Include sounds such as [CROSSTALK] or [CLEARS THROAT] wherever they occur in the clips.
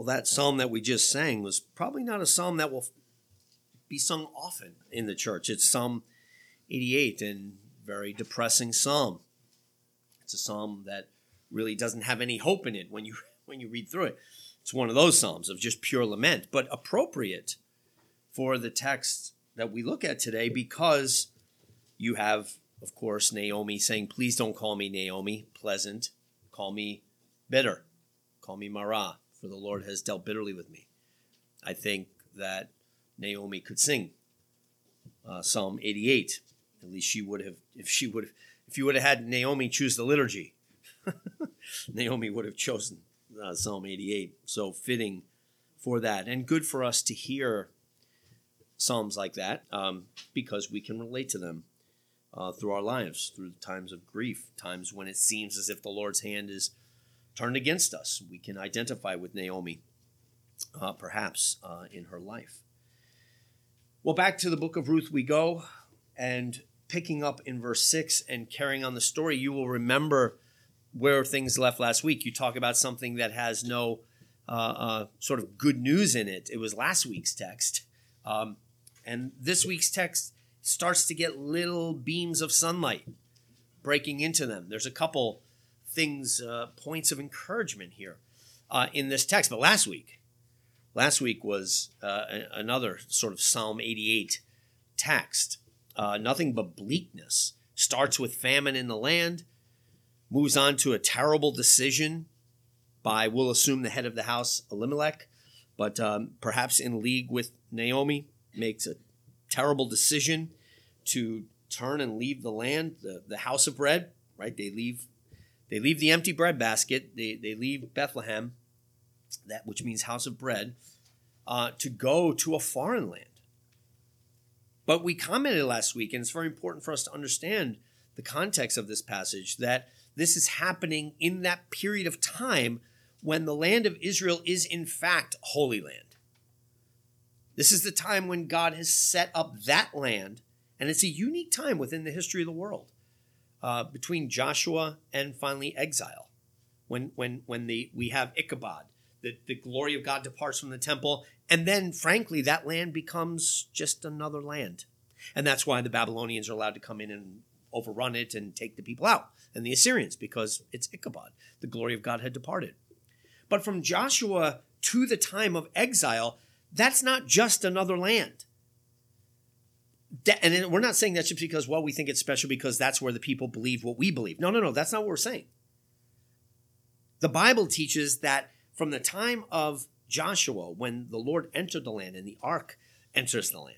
Well, that psalm that we just sang was probably not a psalm that will be sung often in the church. It's Psalm 88 and very depressing psalm. It's a psalm that really doesn't have any hope in it when you [LAUGHS] when you read through it. It's one of those psalms of just pure lament, but appropriate for the text that we look at today because you have, of course, Naomi saying, Please don't call me Naomi, pleasant. Call me bitter. Call me Mara, for the Lord has dealt bitterly with me. I think that Naomi could sing uh, Psalm 88. At least she would have, if she would have, if you would have had Naomi choose the liturgy, [LAUGHS] Naomi would have chosen uh, Psalm 88. So fitting for that, and good for us to hear psalms like that um, because we can relate to them uh, through our lives, through times of grief, times when it seems as if the Lord's hand is turned against us. We can identify with Naomi, uh, perhaps uh, in her life. Well, back to the book of Ruth we go, and picking up in verse 6 and carrying on the story, you will remember where things left last week. You talk about something that has no uh, uh, sort of good news in it. It was last week's text. Um, and this week's text starts to get little beams of sunlight breaking into them. There's a couple things, uh, points of encouragement here uh, in this text. But last week, Last week was uh, another sort of Psalm 88 text. Uh, nothing but bleakness. Starts with famine in the land, moves on to a terrible decision by, we'll assume, the head of the house, Elimelech, but um, perhaps in league with Naomi, makes a terrible decision to turn and leave the land, the, the house of bread, right? They leave they leave the empty bread basket, they, they leave Bethlehem, that which means house of bread, uh, to go to a foreign land. But we commented last week, and it's very important for us to understand the context of this passage that this is happening in that period of time when the land of Israel is in fact holy land. This is the time when God has set up that land, and it's a unique time within the history of the world uh, between Joshua and finally exile. When, when, when the, we have Ichabod, the, the glory of God departs from the temple. And then, frankly, that land becomes just another land. And that's why the Babylonians are allowed to come in and overrun it and take the people out, and the Assyrians, because it's Ichabod. The glory of God had departed. But from Joshua to the time of exile, that's not just another land. And we're not saying that just because, well, we think it's special because that's where the people believe what we believe. No, no, no, that's not what we're saying. The Bible teaches that from the time of Joshua, when the Lord entered the land and the ark enters the land,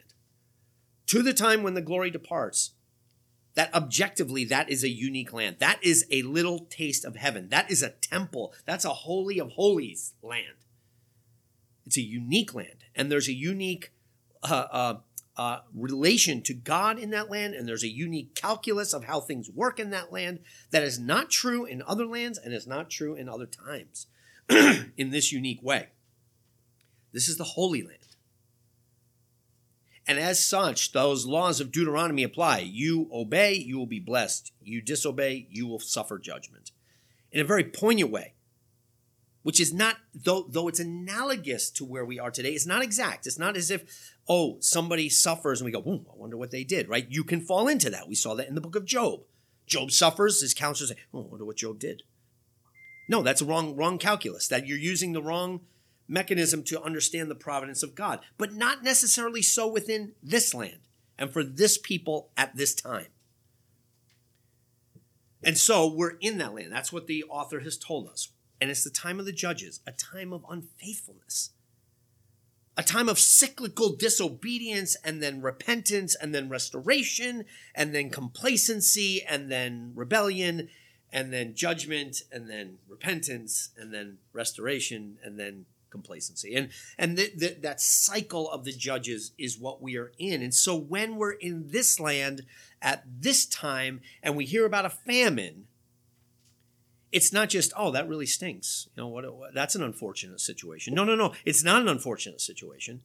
to the time when the glory departs, that objectively that is a unique land. That is a little taste of heaven. That is a temple. That's a holy of holies land. It's a unique land, and there's a unique uh, uh, uh, relation to God in that land, and there's a unique calculus of how things work in that land that is not true in other lands and is not true in other times. [CLEARS THROAT] in this unique way. This is the Holy Land. And as such, those laws of Deuteronomy apply. You obey, you will be blessed. You disobey, you will suffer judgment. In a very poignant way, which is not, though, though it's analogous to where we are today, it's not exact. It's not as if, oh, somebody suffers and we go, I wonder what they did, right? You can fall into that. We saw that in the book of Job. Job suffers, his counselors say, oh, I wonder what Job did. No, that's wrong wrong calculus. That you're using the wrong mechanism to understand the providence of God, but not necessarily so within this land and for this people at this time. And so we're in that land. That's what the author has told us. And it's the time of the judges, a time of unfaithfulness, a time of cyclical disobedience, and then repentance, and then restoration, and then complacency, and then rebellion, and then judgment and then repentance and then restoration and then complacency. And and th- th- that cycle of the judges is what we are in. And so when we're in this land at this time and we hear about a famine it's not just oh that really stinks you know what, what that's an unfortunate situation no no no it's not an unfortunate situation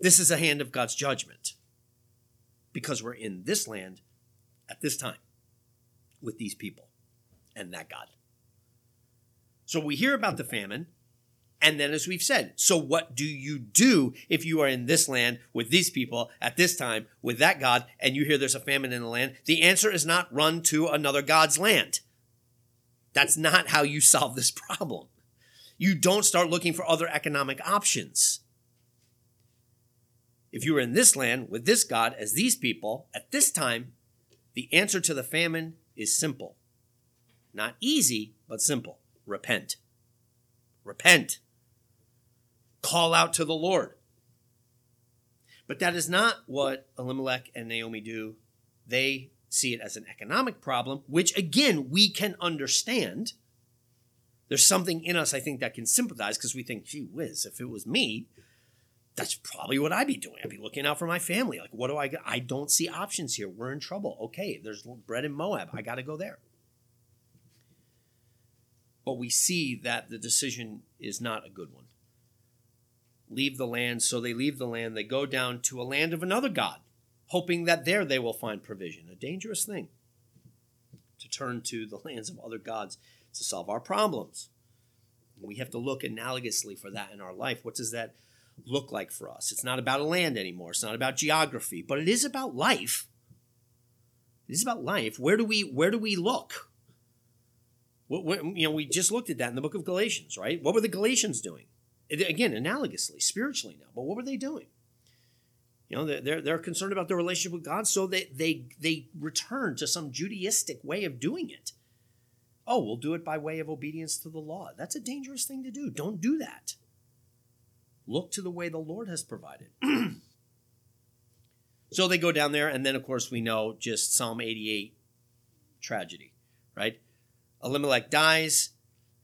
this is a hand of god's judgment because we're in this land at this time with these people and that God. So we hear about the famine, And then, as we've said, so what do you do if you are in this land with these people at this time with that God and you hear there's a famine in the land? The answer is not run to another God's land. That's not how you solve this problem. You don't start looking for other economic options. If you were in this land with this God as these people at this time, the answer to the famine is simple. Not easy, but simple. Repent. Repent. Call out to the Lord. But that is not what Elimelech and Naomi do. They see it as an economic problem, which again, we can understand. There's something in us, I think, that can sympathize because we think, gee whiz, if it was me, that's probably what I'd be doing. I'd be looking out for my family. Like, what do I I don't see options here. We're in trouble. Okay, there's bread in Moab. I got to go there. But we see that the decision is not a good one. Leave the land. So they leave the land. They go down to a land of another God, hoping that there they will find provision. A dangerous thing to turn to the [LAUGHS] lands of other gods to solve our problems. We have to look analogously for that in our life. What does that look like for us? It's not about a land anymore. It's not about geography, but it is about life. It is about life. Where do we where do we look? What, what, you know, we just looked at that in the book of Galatians, right? What were the Galatians doing? Again, analogously, spiritually now, but what were they doing? You know, they're, they're concerned about their relationship with God, so they, they, they return to some Judaistic way of doing it. Oh, we'll do it by way of obedience to the law. That's a dangerous thing to do. Don't do that. Look to the way the Lord has provided. [CLEARS THROAT] so they go down there, and then, of course, we know just Psalm 88 tragedy, right? Elimelech dies,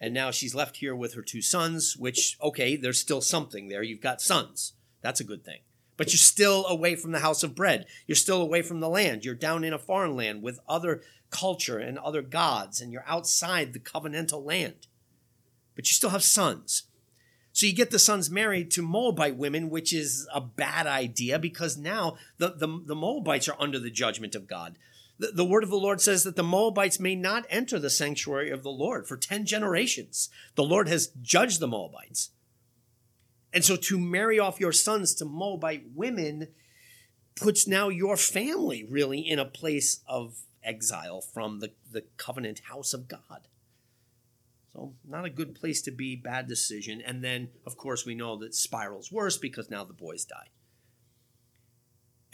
and now she's left here with her two sons, which, okay, there's still something there. You've got sons. That's a good thing. But you're still away from the house of bread. You're still away from the land. You're down in a foreign land with other culture and other gods, and you're outside the covenantal land. But you still have sons. So you get the sons married to Moabite women, which is a bad idea because now the, the, the Moabites are under the judgment of God. The, the word of the Lord says that the Moabites may not enter the sanctuary of the Lord for 10 generations. The Lord has judged the Moabites. And so to marry off your sons to Moabite women puts now your family really in a place of exile from the, the covenant house of God. So, not a good place to be, bad decision. And then, of course, we know that spirals worse because now the boys die.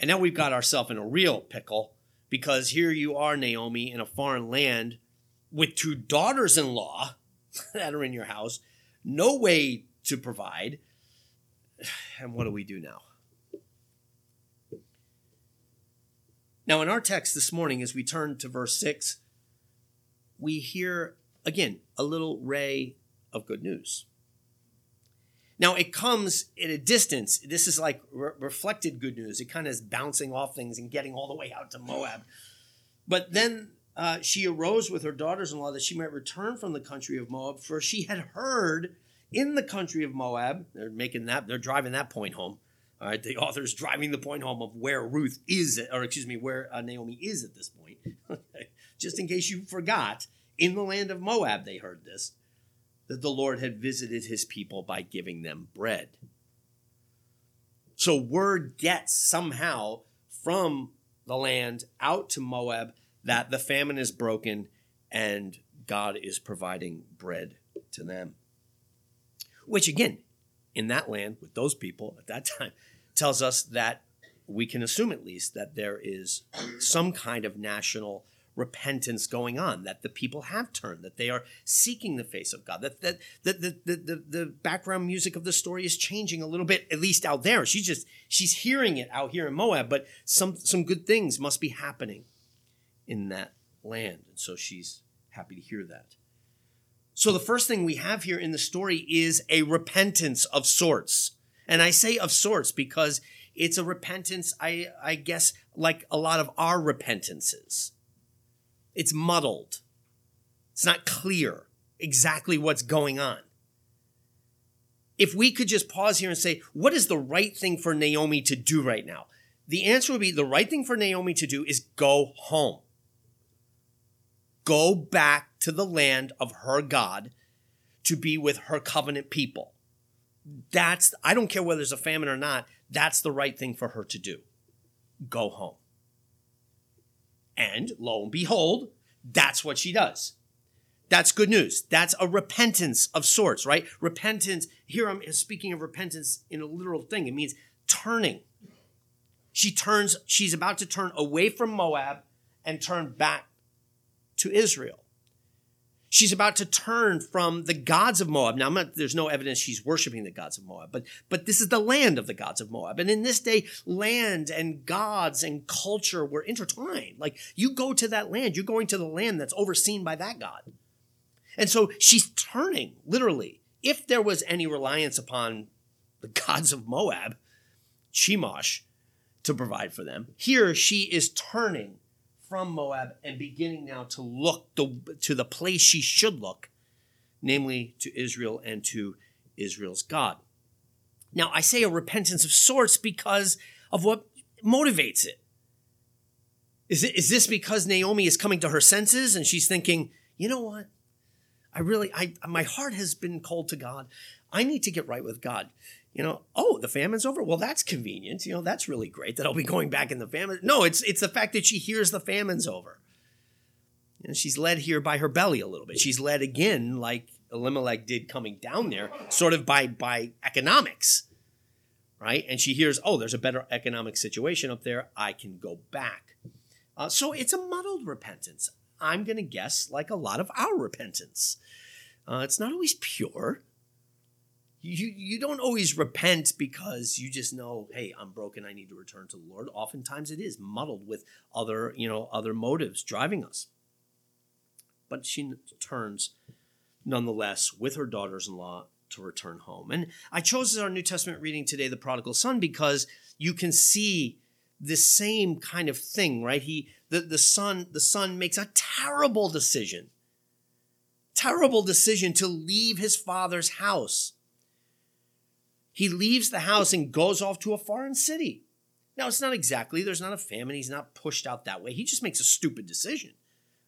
And now we've got ourselves in a real pickle because here you are, Naomi, in a foreign land with two daughters in law [LAUGHS] that are in your house, no way to provide. And what do we do now? Now, in our text this morning, as we turn to verse 6, we hear again a little ray of good news. Now, it comes at a distance. This is like re- reflected good news. It kind of is bouncing off things and getting all the way out to Moab. But then uh, she arose with her daughters in law that she might return from the country of Moab, for she had heard in the country of Moab, they're making that, they're driving that point home. All right, the author's driving the point home of where Ruth is, or excuse me, where uh, Naomi is at this point. [LAUGHS] Just in case you forgot, in the land of Moab, they heard this that the Lord had visited his people by giving them bread. So word gets somehow from the land out to Moab that the famine is broken and God is providing bread to them. Which, again, in that land with those people at that time, tells us that we can assume at least that there is some kind of national repentance going on, that the people have turned, that they are seeking the face of God, that, that, that the, the, the, the background music of the story is changing a little bit, at least out there. She's just, she's hearing it out here in Moab, but some, some good things must be happening in that land. And so she's happy to hear that. So the first thing we have here in the story is a repentance of sorts. And I say of sorts because it's a repentance, I, I guess, like a lot of our repentances it's muddled. It's not clear exactly what's going on. If we could just pause here and say, what is the right thing for Naomi to do right now? The answer would be the right thing for Naomi to do is go home. Go back to the land of her God to be with her covenant people. That's, I don't care whether there's a famine or not, that's the right thing for her to do. Go home. And lo and behold, that's what she does. That's good news. That's a repentance of sorts, right? Repentance, here I'm speaking of repentance in a literal thing. It means turning. She turns, she's about to turn away from Moab and turn back to Israel. She's about to turn from the gods of Moab. Now, not, there's no evidence she's worshiping the gods of Moab, but, but this is the land of the gods of Moab. And in this day, land and gods and culture were intertwined. Like you go to that land, you're going to the land that's overseen by that God. And so she's turning, literally. If there was any reliance upon the gods of Moab, Chemosh, to provide for them, here she is turning from Moab and beginning now to look the, to the place she should look, namely to Israel and to Israel's God. Now, I say a repentance of sorts because of what motivates it. Is, it. is this because Naomi is coming to her senses and she's thinking, you know what? I really, I, my heart has been cold to God. I need to get right with God you know, oh, the famine's over. Well, that's convenient. You know, that's really great that I'll be going back in the famine. No, it's it's the fact that she hears the famine's over. And she's led here by her belly a little bit. She's led again, like Elimelech did coming down there, sort of by by economics. Right? And she hears, oh, there's a better economic situation up there. I can go back. Uh, so it's a muddled repentance. I'm going to guess like a lot of our repentance. Uh, it's not always pure you you don't always repent because you just know hey i'm broken i need to return to the lord. Oftentimes it is muddled with other you know other motives driving us. But she turns nonetheless with her daughters-in-law to return home. And i chose as our new testament reading today the prodigal son because you can see the same kind of thing right? He the, the son the son makes a terrible decision terrible decision to leave his father's house he leaves the house and goes off to a foreign city. Now, it's not exactly, there's not a famine. He's not pushed out that way. He just makes a stupid decision.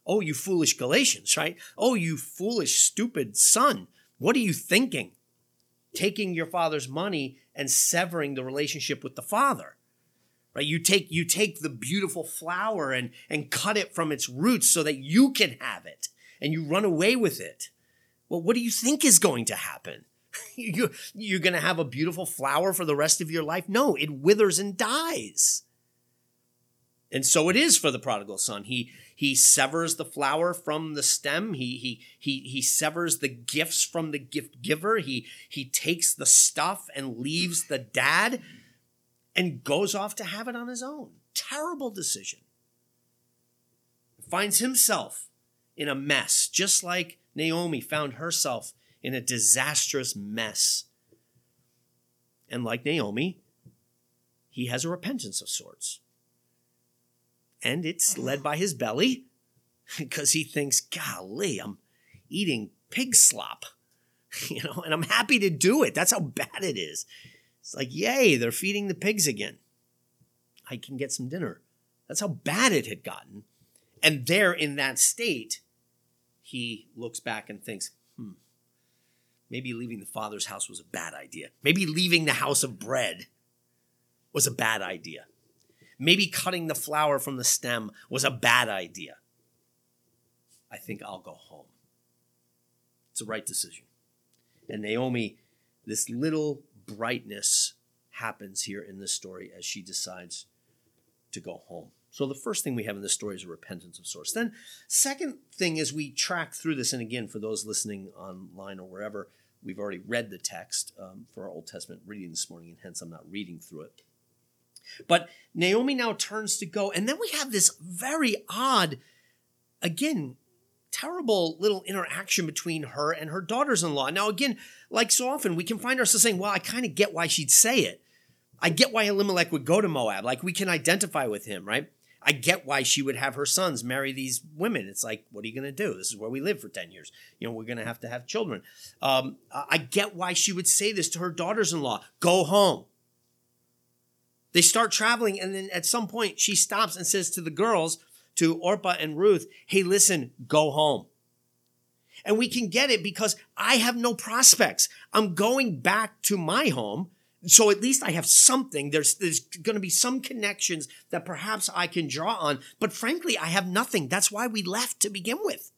Oh, you foolish Galatians, right? Oh, you foolish, stupid son. What are you thinking? Taking your father's money and severing the relationship with the father. Right? You take you take the beautiful flower and and cut it from its roots so that you can have it and you run away with it. Well, what do you think is going to happen? [LAUGHS] you, you're going to have a beautiful flower for the rest of your life. No, it withers and dies. And so it is for the prodigal son. He he severs the flower from the stem. He he he he severs the gifts from the gift giver. He he takes the stuff and leaves the dad and goes off to have it on his own. Terrible decision. Finds himself in a mess, just like Naomi found herself in a disastrous mess. And like Naomi, he has a repentance of sorts. And it's led by his belly [LAUGHS] because he thinks, golly, I'm eating pig slop, [LAUGHS] you know, and I'm happy to do it. That's how bad it is. It's like, yay, they're feeding the pigs again. I can get some dinner. That's how bad it had gotten. And there in that state, he looks back and thinks, hmm, maybe leaving the father's house was a bad idea. Maybe leaving the house of bread was a bad idea. Maybe cutting the flower from the stem was a bad idea. I think I'll go home. It's a right decision. And Naomi, this little brightness happens here in this story as she decides to go home. So the first thing we have in this story is a repentance of source. Then, second thing is we track through this, and again, for those listening online or wherever, we've already read the text um, for our Old Testament reading this morning, and hence I'm not reading through it. But Naomi now turns to go, and then we have this very odd, again, terrible little interaction between her and her daughters in law. Now, again, like so often, we can find ourselves saying, Well, I kind of get why she'd say it. I get why Elimelech would go to Moab. Like we can identify with him, right? I get why she would have her sons marry these women. It's like, what are you going to do? This is where we live for 10 years. You know, we're going to have to have children. Um, I get why she would say this to her daughters in law go home. They start traveling, and then at some point, she stops and says to the girls, to Orpah and Ruth, hey, listen, go home. And we can get it because I have no prospects. I'm going back to my home. So at least I have something. There's, there's going to be some connections that perhaps I can draw on. But frankly, I have nothing. That's why we left to begin with.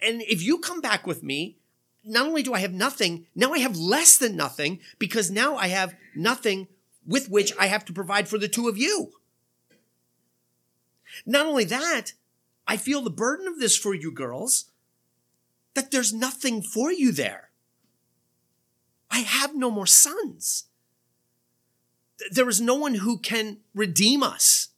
And if you come back with me, not only do I have nothing, now I have less than nothing because now I have nothing with which I have to provide for the two of you. Not only that, I feel the burden of this for you girls that there's nothing for you there. I have no more sons. There is no one who can redeem us.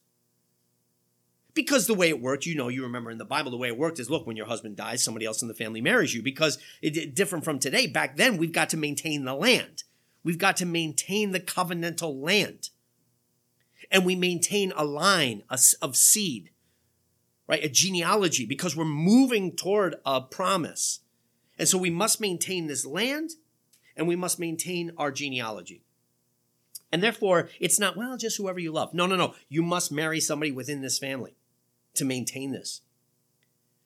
Because the way it worked, you know, you remember in the Bible, the way it worked is look, when your husband dies, somebody else in the family marries you. Because it, different from today, back then, we've got to maintain the land. We've got to maintain the covenantal land. And we maintain a line of seed, right? A genealogy, because we're moving toward a promise. And so we must maintain this land and we must maintain our genealogy. And therefore, it's not, well, just whoever you love. No, no, no. You must marry somebody within this family to maintain this.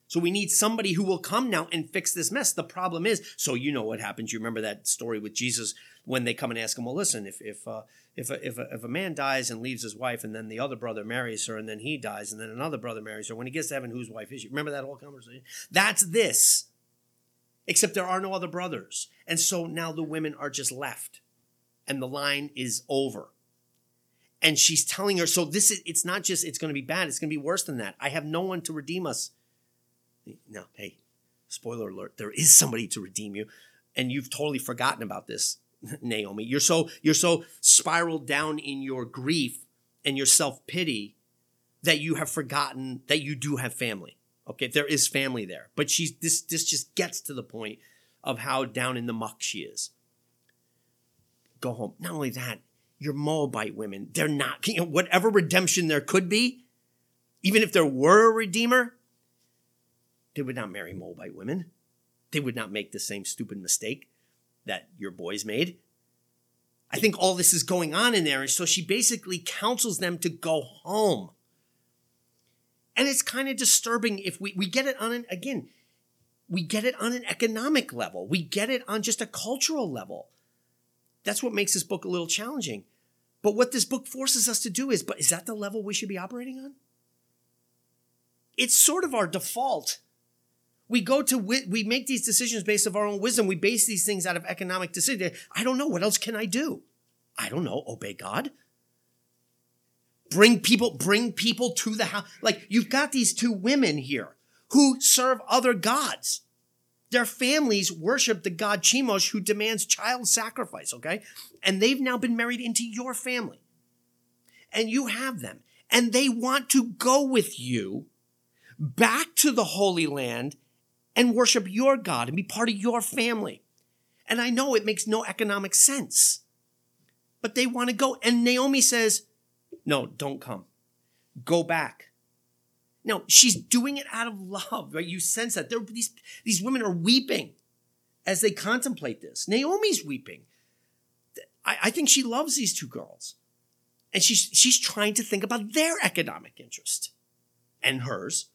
So we need somebody who will come now and fix this mess. The problem is, so you know what happens. You remember that story with Jesus when they come and ask him, well, listen, if if uh, if a, if a, if a man dies and leaves his wife, and then the other brother marries her, and then he dies, and then another brother marries her, when he gets to heaven, whose wife is she? Remember that whole conversation? That's this. Except there are no other brothers, and so now the women are just left, and the line is over. And she's telling her so this is it's not just it's going to be bad it's going to be worse than that. I have no one to redeem us. No hey spoiler alert there is somebody to redeem you. And you've totally forgotten about this [LAUGHS] naomi. You're so you're so spiraled down in your grief and your self-pity that you have forgotten that you do have family okay there is family there but she's this this just gets to the point of how down in the muck she is go home not only that your Moabite women. They're not, you know, whatever redemption there could be, even if there were a redeemer, they would not marry Moabite women. They would not make the same stupid mistake that your boys made. I think all this is going on in there. And so she basically counsels them to go home. And it's kind of disturbing if we, we get it on an, again, we get it on an economic level. We get it on just a cultural level. That's what makes this book a little challenging. But what this book forces us to do is, but is that the level we should be operating on? It's sort of our default. We go to, we make these decisions based of our own wisdom. We base these things out of economic decision. I don't know. What else can I do? I don't know. Obey God. Bring people, bring people to the house. Like you've got these two women here who serve other gods. Their families worship the god Chemosh who demands child sacrifice, okay? And they've now been married into your family. And you have them. And they want to go with you back to the Holy Land and worship your God and be part of your family. And I know it makes no economic sense, but they want to go. And Naomi says, No, don't come. Go back. No, she's doing it out of love, right? You sense that. There, these, these women are weeping as they contemplate this. Naomi's weeping. I, I think she loves these two girls. And she's, she's trying to think about their economic interest and hers.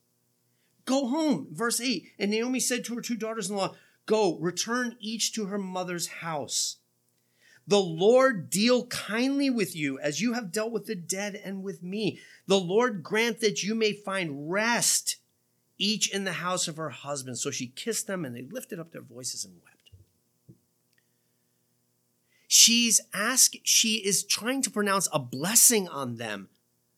Go home. Verse 8. And Naomi said to her two daughters in law, Go, return each to her mother's house. The Lord deal kindly with you as you have dealt with the dead and with me. The Lord grant that you may find rest, each in the house of her husband. So she kissed them and they lifted up their voices and wept. She's asked, she is trying to pronounce a blessing on them.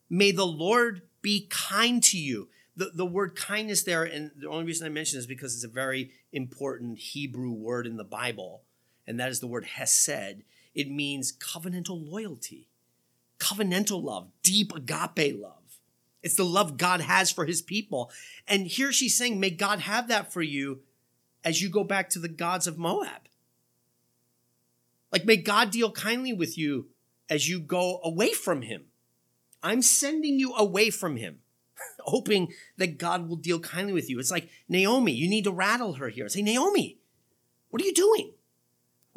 May the Lord be kind to you. The, the word kindness there, and the only reason I mention is because it's a very important Hebrew word in the Bible, and that is the word hesed it means covenantal loyalty, covenantal love, deep agape love. It's the love God has for his people. And here she's saying, may God have that for you as you go back to the gods of Moab. Like, may God deal kindly with you as you go away from him. I'm sending you away from him, [LAUGHS] hoping that God will deal kindly with you. It's like, Naomi, you need to rattle her here. Say, Naomi, what are you doing?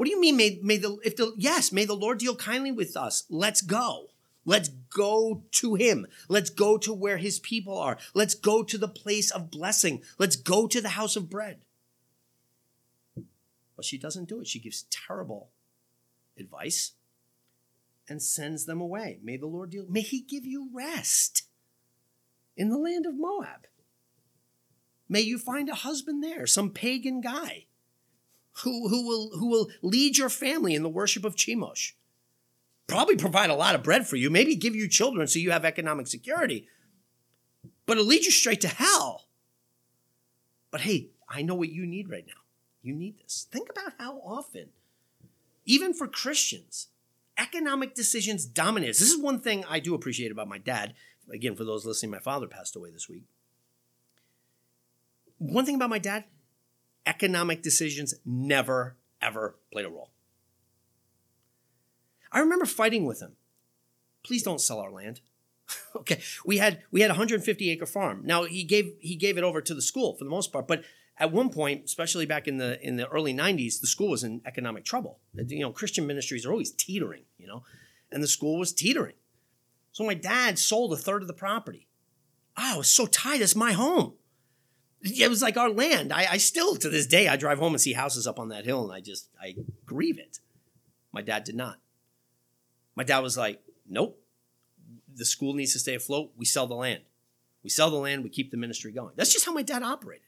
What do you mean? May, may the if the yes, may the Lord deal kindly with us. Let's go. Let's go to him. Let's go to where his people are. Let's go to the place of blessing. Let's go to the house of bread. But she doesn't do it. She gives terrible advice and sends them away. May the Lord deal. May he give you rest in the land of Moab. May you find a husband there, some pagan guy who, who, will, who will lead your family in the worship of Chemosh probably provide a lot of bread for you, maybe give you children so you have economic security, but it'll lead you straight to hell. But hey, I know what you need right now. You need this. Think about how often, even for Christians, economic decisions dominate. This is one thing I do appreciate about my dad. Again, for those listening, my father passed away this week. One thing about my dad, economic decisions never, ever played a role. I remember fighting with him. Please don't sell our land. [LAUGHS] okay, we had we had a 150 acre farm. Now he gave he gave it over to the school for the most part, but at one point, especially back in the in the early 90s, the school was in economic trouble. You know, Christian ministries are always teetering, you know, and the school was teetering. So my dad sold a third of the property. Ah, oh, I was so tight. It's my home. It was like our land. I, I still, to this day, I drive home and see houses up on that hill, and I just I grieve it. My dad did not. My dad was like, nope, the school needs to stay afloat. We sell the land. We sell the land, we keep the ministry going. That's just how my dad operated.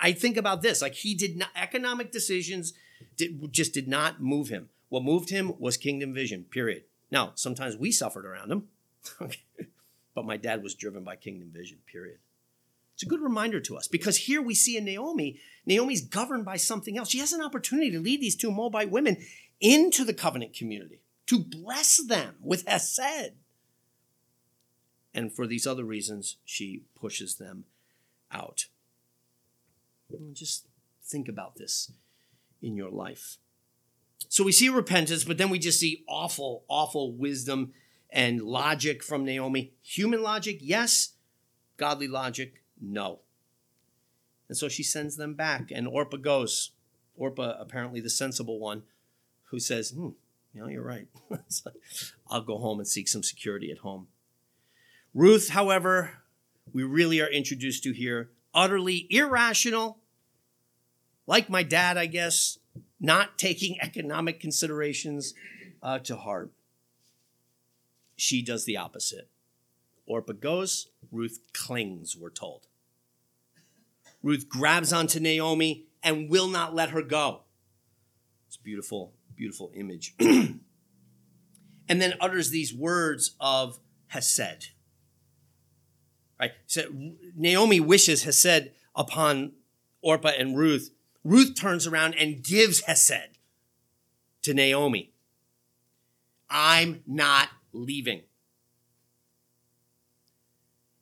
I think about this like he did not, economic decisions did, just did not move him. What moved him was kingdom vision, period. Now, sometimes we suffered around him, [LAUGHS] but my dad was driven by kingdom vision, period. It's a good reminder to us because here we see in Naomi, Naomi's governed by something else. She has an opportunity to lead these two Moabite women into the covenant community to bless them with Hesed. And for these other reasons, she pushes them out. Just think about this in your life. So we see repentance, but then we just see awful, awful wisdom and logic from Naomi. Human logic, yes. Godly logic, no. And so she sends them back, and Orpah goes. Orpah, apparently the sensible one, who says, hmm, you know, you're right. [LAUGHS] I'll go home and seek some security at home. Ruth, however, we really are introduced to here, utterly irrational, like my dad, I guess, not taking economic considerations uh, to heart. She does the opposite. Orpah goes, Ruth clings, we're told. Ruth grabs onto Naomi and will not let her go. It's a beautiful beautiful image. [CLEARS THROAT] and then utters these words of Hesed. Right? So Naomi wishes Hesed upon Orpah and Ruth. Ruth turns around and gives Hesed to Naomi. I'm not leaving.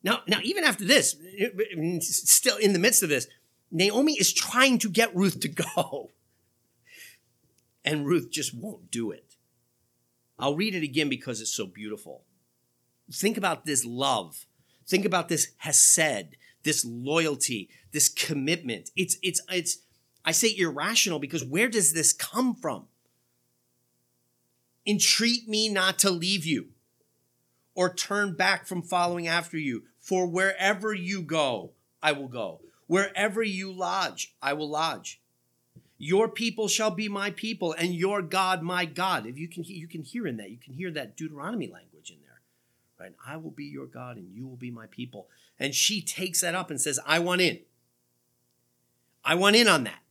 Now, now, even after this, mm, still in the midst of this, Naomi is trying to get Ruth to [LAUGHS] go. And Ruth just won't do it. I'll read it again because it's so beautiful. Think about this love. Think about this hesed, this loyalty, this commitment. It's it's it's I say irrational because where does this come from? Entreat me not to leave you or turn back from following after you, for wherever you go, I will go. Wherever you lodge, I will lodge. Your people shall be my people, and your God my God. If you can, you can hear in that, you can hear that Deuteronomy language in there, right? I will be your God, and you will be my people. And she takes that up and says, "I want in. I want in on that."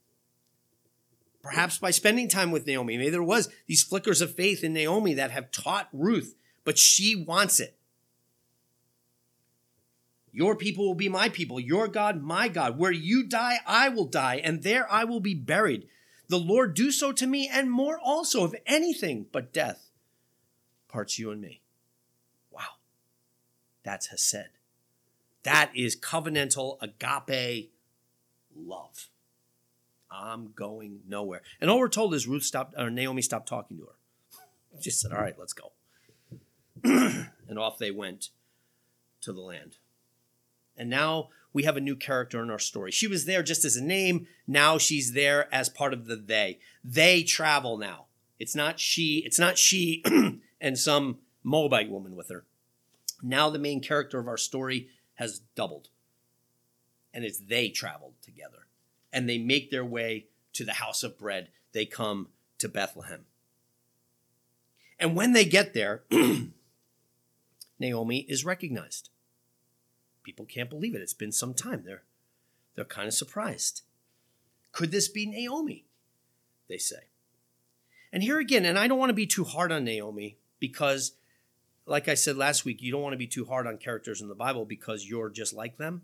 Perhaps by spending time with Naomi, maybe there was these flickers of faith in Naomi that have taught Ruth, but she wants it. Your people will be my people, your God, my God. Where you die, I will die, and there I will be buried. The Lord do so to me, and more also, if anything but death parts you and me. Wow. That's Hesed. That is covenantal agape love. I'm going nowhere. And all we're told is Ruth stopped, or Naomi stopped talking to her. [LAUGHS] Just said, all right, let's go. [CLEARS THROAT] and off they went to the land. And now we have a new character in our story. She was there just as a name. Now she's there as part of the they. They travel now. It's not she, it's not she [CLEARS THROAT] and some Moabite woman with her. Now the main character of our story has doubled. And it's they traveled together. And they make their way to the house of bread. They come to Bethlehem. And when they get there, [CLEARS THROAT] Naomi is recognized. People can't believe it. It's been some time. They're, they're kind of surprised. Could this be Naomi? They say. And here again, and I don't want to be too hard on Naomi because, like I said last week, you don't want to be too hard on characters in the Bible because you're just like them.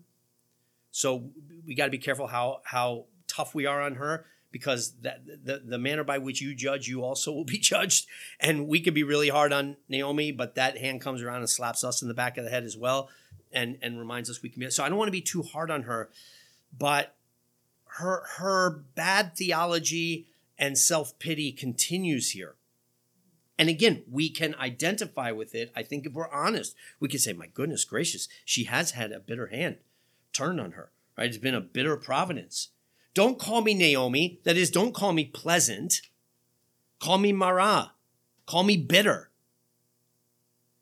So we got to be careful how how tough we are on her because that the, the manner by which you judge, you also will be [LAUGHS] judged. And we could be really hard on Naomi, but that hand comes around and slaps us in the back of the head as well and, and reminds us we can be. So I don't want to be too hard on her, but her her bad theology and self-pity continues here. And again, we can identify with it. I think if we're honest, we can say, my goodness gracious, she has had a bitter hand turned on her, right? It's been a bitter providence. Don't call me Naomi. That is, don't call me pleasant. Call me Mara. Call me bitter.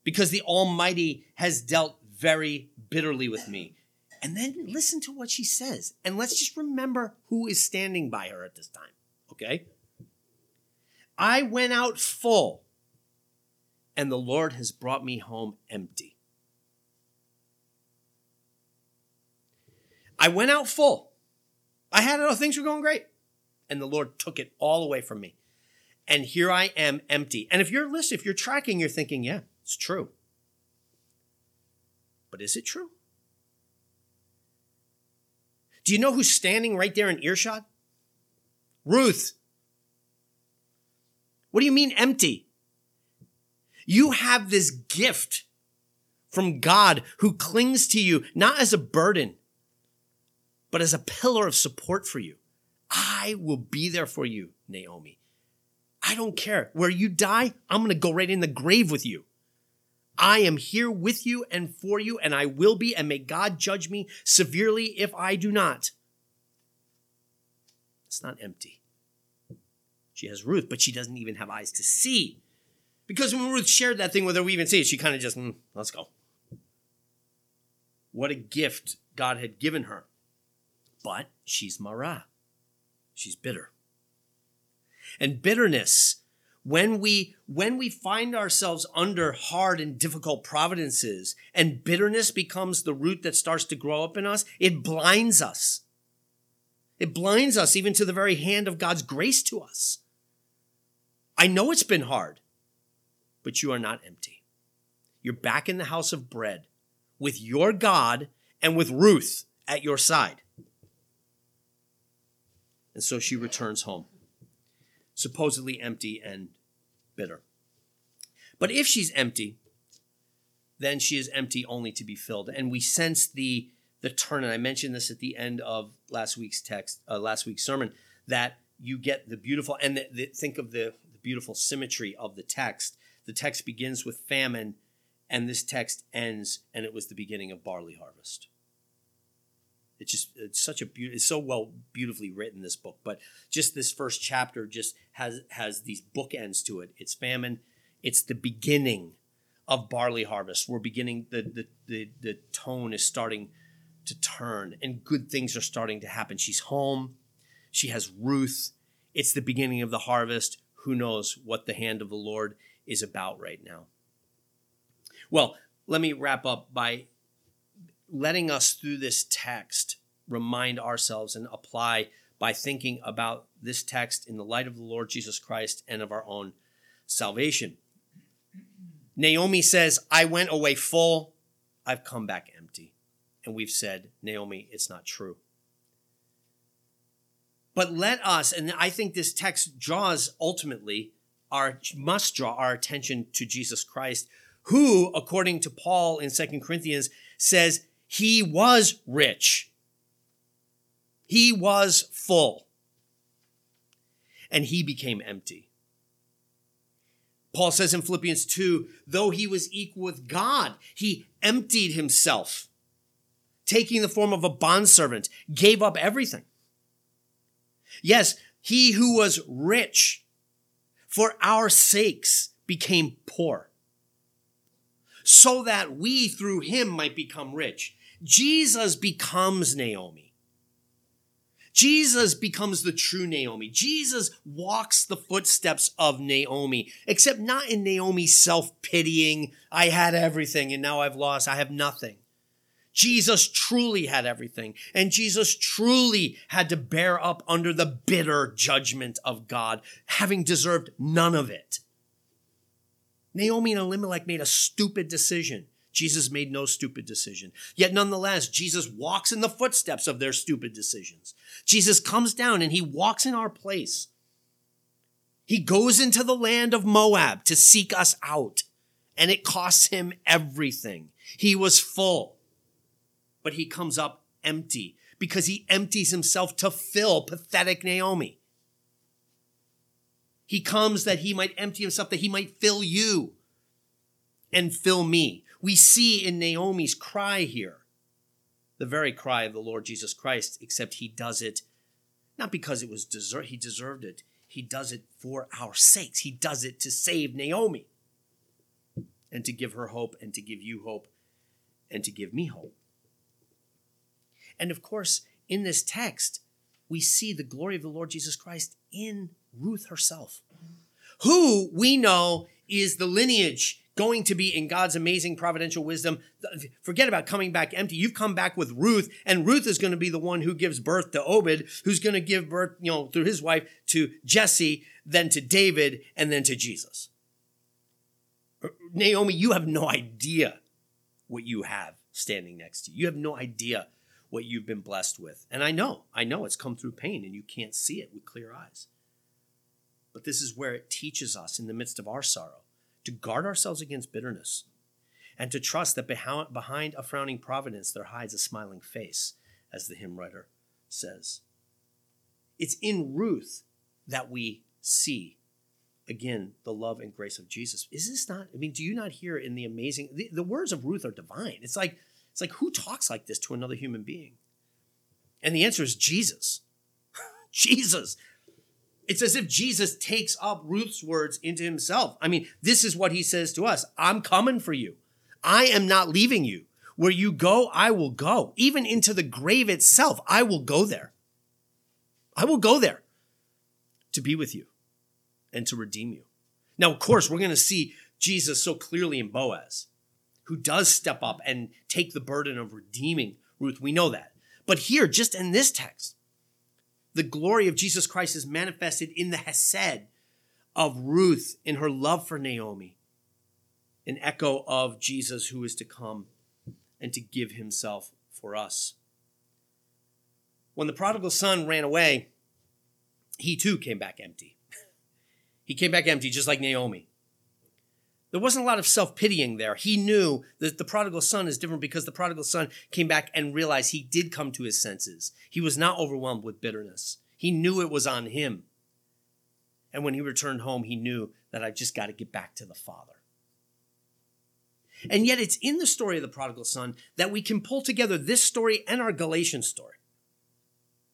Because the Almighty has dealt very bitterly with me. And then listen to what she says. And let's just remember who is standing by her at this time. Okay? I went out full, and the Lord has brought me home empty. I went out full. I had it all, things were going great. And the Lord took it all away from me. And here I am empty. And if you're listening, if you're tracking, you're thinking, yeah, it's true. But is it true? Do you know who's standing right there in earshot? Ruth. What do you mean empty? You have this gift from God who clings to you, not as a burden, but as a pillar of support for you. I will be there for you, Naomi. I don't care. Where you die, I'm going to go right in the grave with you. I am here with you and for you, and I will be, and may God judge me severely if I do not. It's not empty. She has Ruth, but she doesn't even have eyes to see. Because when Ruth shared that thing with her, we even see it, she kind of just, mm, let's go. What a gift God had given her but she's Mara. She's bitter. And bitterness, when we when we find ourselves under hard and difficult providences and bitterness becomes the root that starts to grow up in us, it blinds us. It blinds us even to the very hand of God's grace to us. I know it's been hard, but you are not empty. You're back in the house of bread with your God and with Ruth at your side. And so she returns home, supposedly empty and bitter. But if she's empty, then she is empty only to be filled. And we sense the the turn, and I mentioned this at the end of last week's text, uh, last week's sermon, that you get the beautiful and the, the, think of the, the beautiful symmetry of the text. The text begins with famine, and this text ends, and it was the beginning of barley harvest. It's just it's such a beautiful, it's so well beautifully written this book. But just this first chapter just has has these bookends to it. It's famine. It's the beginning of barley harvest. We're beginning the the the, the tone is starting to turn, and good things are starting to happen. She's home. She has Ruth. It's the beginning of the harvest. Who knows what the hand of the Lord is about right now? Well, let me wrap up by letting us through this text remind ourselves and apply by thinking about this text in the light of the Lord Jesus Christ and of our own salvation. Naomi says, I went away full, I've come back empty. And we've said, Naomi, it's not true. But let us, and I think this text draws ultimately our must draw our attention to Jesus Christ, who, according to Paul in Second Corinthians, says he was rich. He was full. And he became empty. Paul says in Philippians 2 though he was equal with God, he emptied himself, taking the form of a bondservant, gave up everything. Yes, he who was rich for our sakes became poor so that we through him might become rich. Jesus becomes Naomi. Jesus becomes the true Naomi. Jesus walks the footsteps of Naomi, except not in Naomi's self pitying, I had everything and now I've lost, I have nothing. Jesus truly had everything, and Jesus truly had to bear up under the bitter judgment of God, having deserved none of it. Naomi and Elimelech made a stupid decision. Jesus made no stupid decision. Yet nonetheless, Jesus walks in the footsteps of their stupid decisions. Jesus comes down and he walks in our place. He goes into the land of Moab to seek us out, and it costs him everything. He was full, but he comes up empty because he empties himself to fill pathetic Naomi. He comes that he might empty himself, that he might fill you and fill me. We see in Naomi's cry here the very cry of the Lord Jesus Christ, except he does it not because it was deserved, he deserved it. He does it for our sakes. He does it to save Naomi and to give her hope and to give you hope and to give me hope. And of course, in this text, we see the glory of the Lord Jesus Christ in Ruth herself, who we know is the lineage going to be in God's amazing providential wisdom. Forget about coming back empty. You've come back with Ruth, and Ruth is going to be the one who gives birth to Obed, who's going to give birth, you know, through his wife to Jesse, then to David, and then to Jesus. Er, Naomi, you have no idea what you have standing next to you. You have no idea what you've been blessed with. And I know, I know it's come through pain and you can't see it with clear eyes. But this is where it teaches us in the midst of our sorrow to guard ourselves against bitterness and to trust that behind a frowning providence there hides a smiling face, as the hymn writer says. It's in Ruth that we see again the love and grace of Jesus. Is this not? I mean, do you not hear in the amazing the, the words of Ruth are divine? It's like it's like who talks like this to another human being? And the answer is Jesus. [LAUGHS] Jesus. It's as if Jesus takes up Ruth's words into himself. I mean, this is what he says to us I'm coming for you. I am not leaving you. Where you go, I will go. Even into the grave itself, I will go there. I will go there to be with you and to redeem you. Now, of course, we're going to see Jesus so clearly in Boaz, who does step up and take the burden of redeeming Ruth. We know that. But here, just in this text, the glory of Jesus Christ is manifested in the Hesed of Ruth in her love for Naomi, an echo of Jesus who is to come and to give himself for us. When the prodigal son ran away, he too came back empty. [LAUGHS] he came back empty, just like Naomi. There wasn't a lot of self pitying there. He knew that the prodigal son is different because the prodigal son came back and realized he did come to his senses. He was not overwhelmed with bitterness. He knew it was on him. And when he returned home, he knew that I've just got to get back to the Father. And yet, it's in the story of the prodigal son that we can pull together this story and our Galatians story.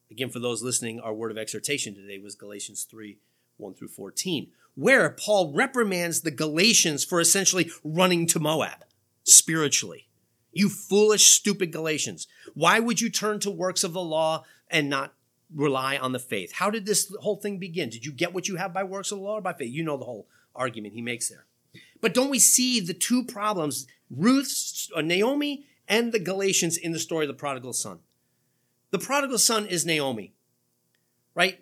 Again, for those listening, our word of exhortation today was Galatians 3 1 through 14 where Paul reprimands the Galatians for essentially running to Moab spiritually. You foolish, stupid Galatians. Why would you turn to works of the law and not rely on the faith? How did this whole thing begin? Did you get what you have by works of the law or by faith? You know the whole argument he makes there. But don't we see the two problems, Ruth, uh, Naomi, and the Galatians in the story of the prodigal son? The prodigal son is Naomi, right?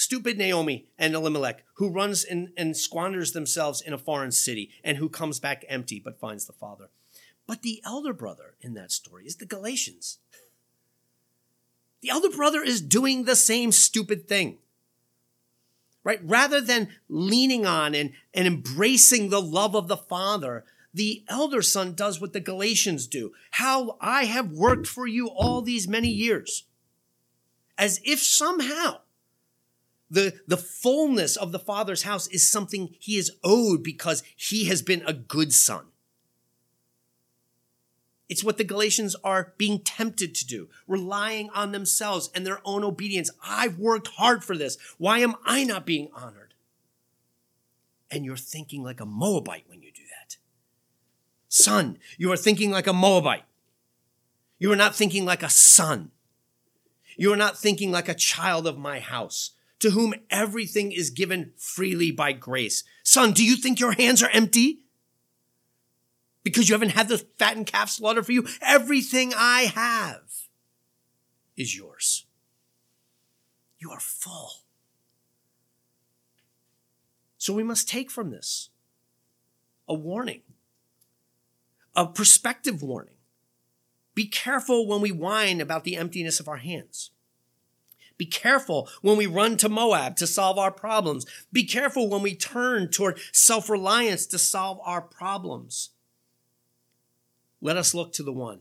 Stupid Naomi and Elimelech, who runs and, and squanders themselves in a foreign city and who comes back empty but finds the father. But the elder brother in that story is the Galatians. The elder brother is doing the same stupid thing. Right? Rather than leaning on and, and embracing the love of the father, the elder son does what the Galatians do. How I have worked for you all these many years. As if somehow the, the fullness of the Father's house is something he is owed because he has been a good son. It's what the Galatians are being tempted to do, relying on themselves and their own obedience. I've worked hard for this. Why am I not being honored? And you're thinking like a Moabite when you do that. Son, you are thinking like a Moabite. You are not thinking like a son. You are not thinking like a child of my house, to whom everything is given freely by grace. Son, do you think your hands are empty? Because you haven't had the fattened calf slaughtered for you? Everything I have is yours. You are full. So we must take from this a warning, a perspective warning. Be careful when we whine about the emptiness of our hands. Be careful when we run to Moab to solve our problems. Be careful when we turn toward self reliance to solve our problems. Let us look to the one,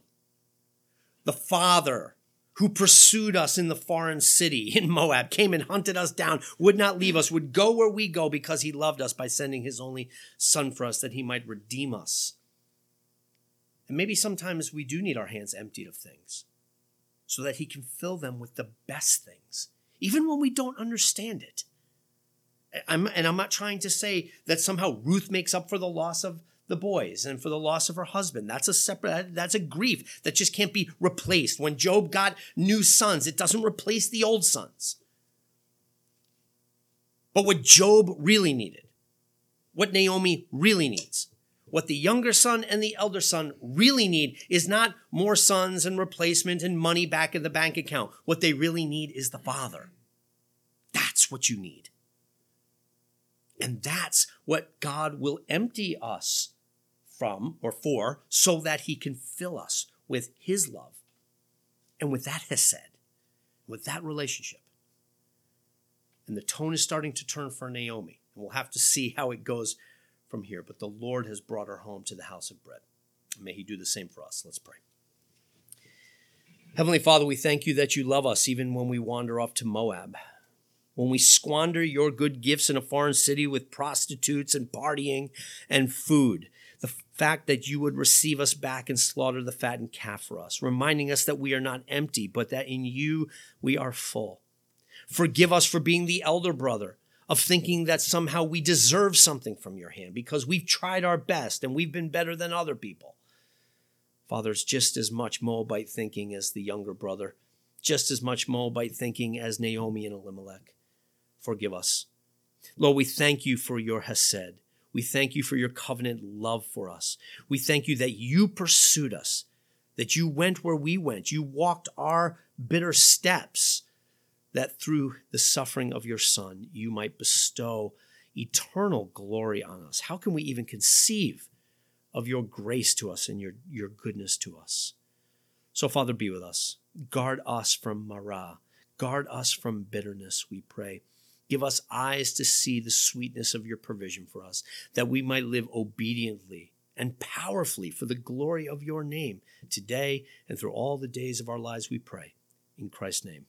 the Father who pursued us in the foreign city in Moab, came and hunted us down, would not leave us, would go where we go because he loved us by sending his only son for us that he might redeem us. And maybe sometimes we do need our hands emptied of things so that he can fill them with the best things, even when we don't understand it. I'm, and I'm not trying to say that somehow Ruth makes up for the loss of the boys and for the loss of her husband. That's a separate, that's a grief that just can't be replaced. When Job got new sons, it doesn't replace the old sons. But what Job really needed, what Naomi really needs, what the younger son and the elder son really need is not more sons and replacement and money back in the bank account. What they really need is the father. That's what you need. And that's what God will empty us from or for so that he can fill us with his love and with that Hesed, with that relationship. And the tone is starting to turn for Naomi. And we'll have to see how it goes from here. But the Lord has brought her home to the house of bread. May he do the same for us. Let's pray. Heavenly Father, we thank you that you love us even when we wander off to Moab when we squander your good gifts in a foreign city with prostitutes and partying and food the fact that you would receive us back and slaughter the fattened calf for us, reminding us that we are not empty, but that in you we are full. Forgive us for being the elder brother, of thinking that somehow we deserve something from your hand because we've tried our best and we've been better than other people. Father, it's just as much Moabite thinking as the younger brother, just as much Moabite thinking as Naomi and Elimelech. Forgive us. Lord, we thank you for your Hesed we thank you for your covenant love for us. We thank you that you pursued us, that you went where we went. You walked our bitter steps, that through the suffering of your Son, you might bestow eternal glory on us. How can we even conceive of your grace to us and your, your goodness to us? So, Father, be with us. Guard us from Marah. Guard us from bitterness, we pray. Give us eyes to see the sweetness of your provision for us, that we might live obediently and powerfully for the glory of your name today and through all the days of our lives, we pray. In Christ's name,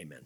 amen.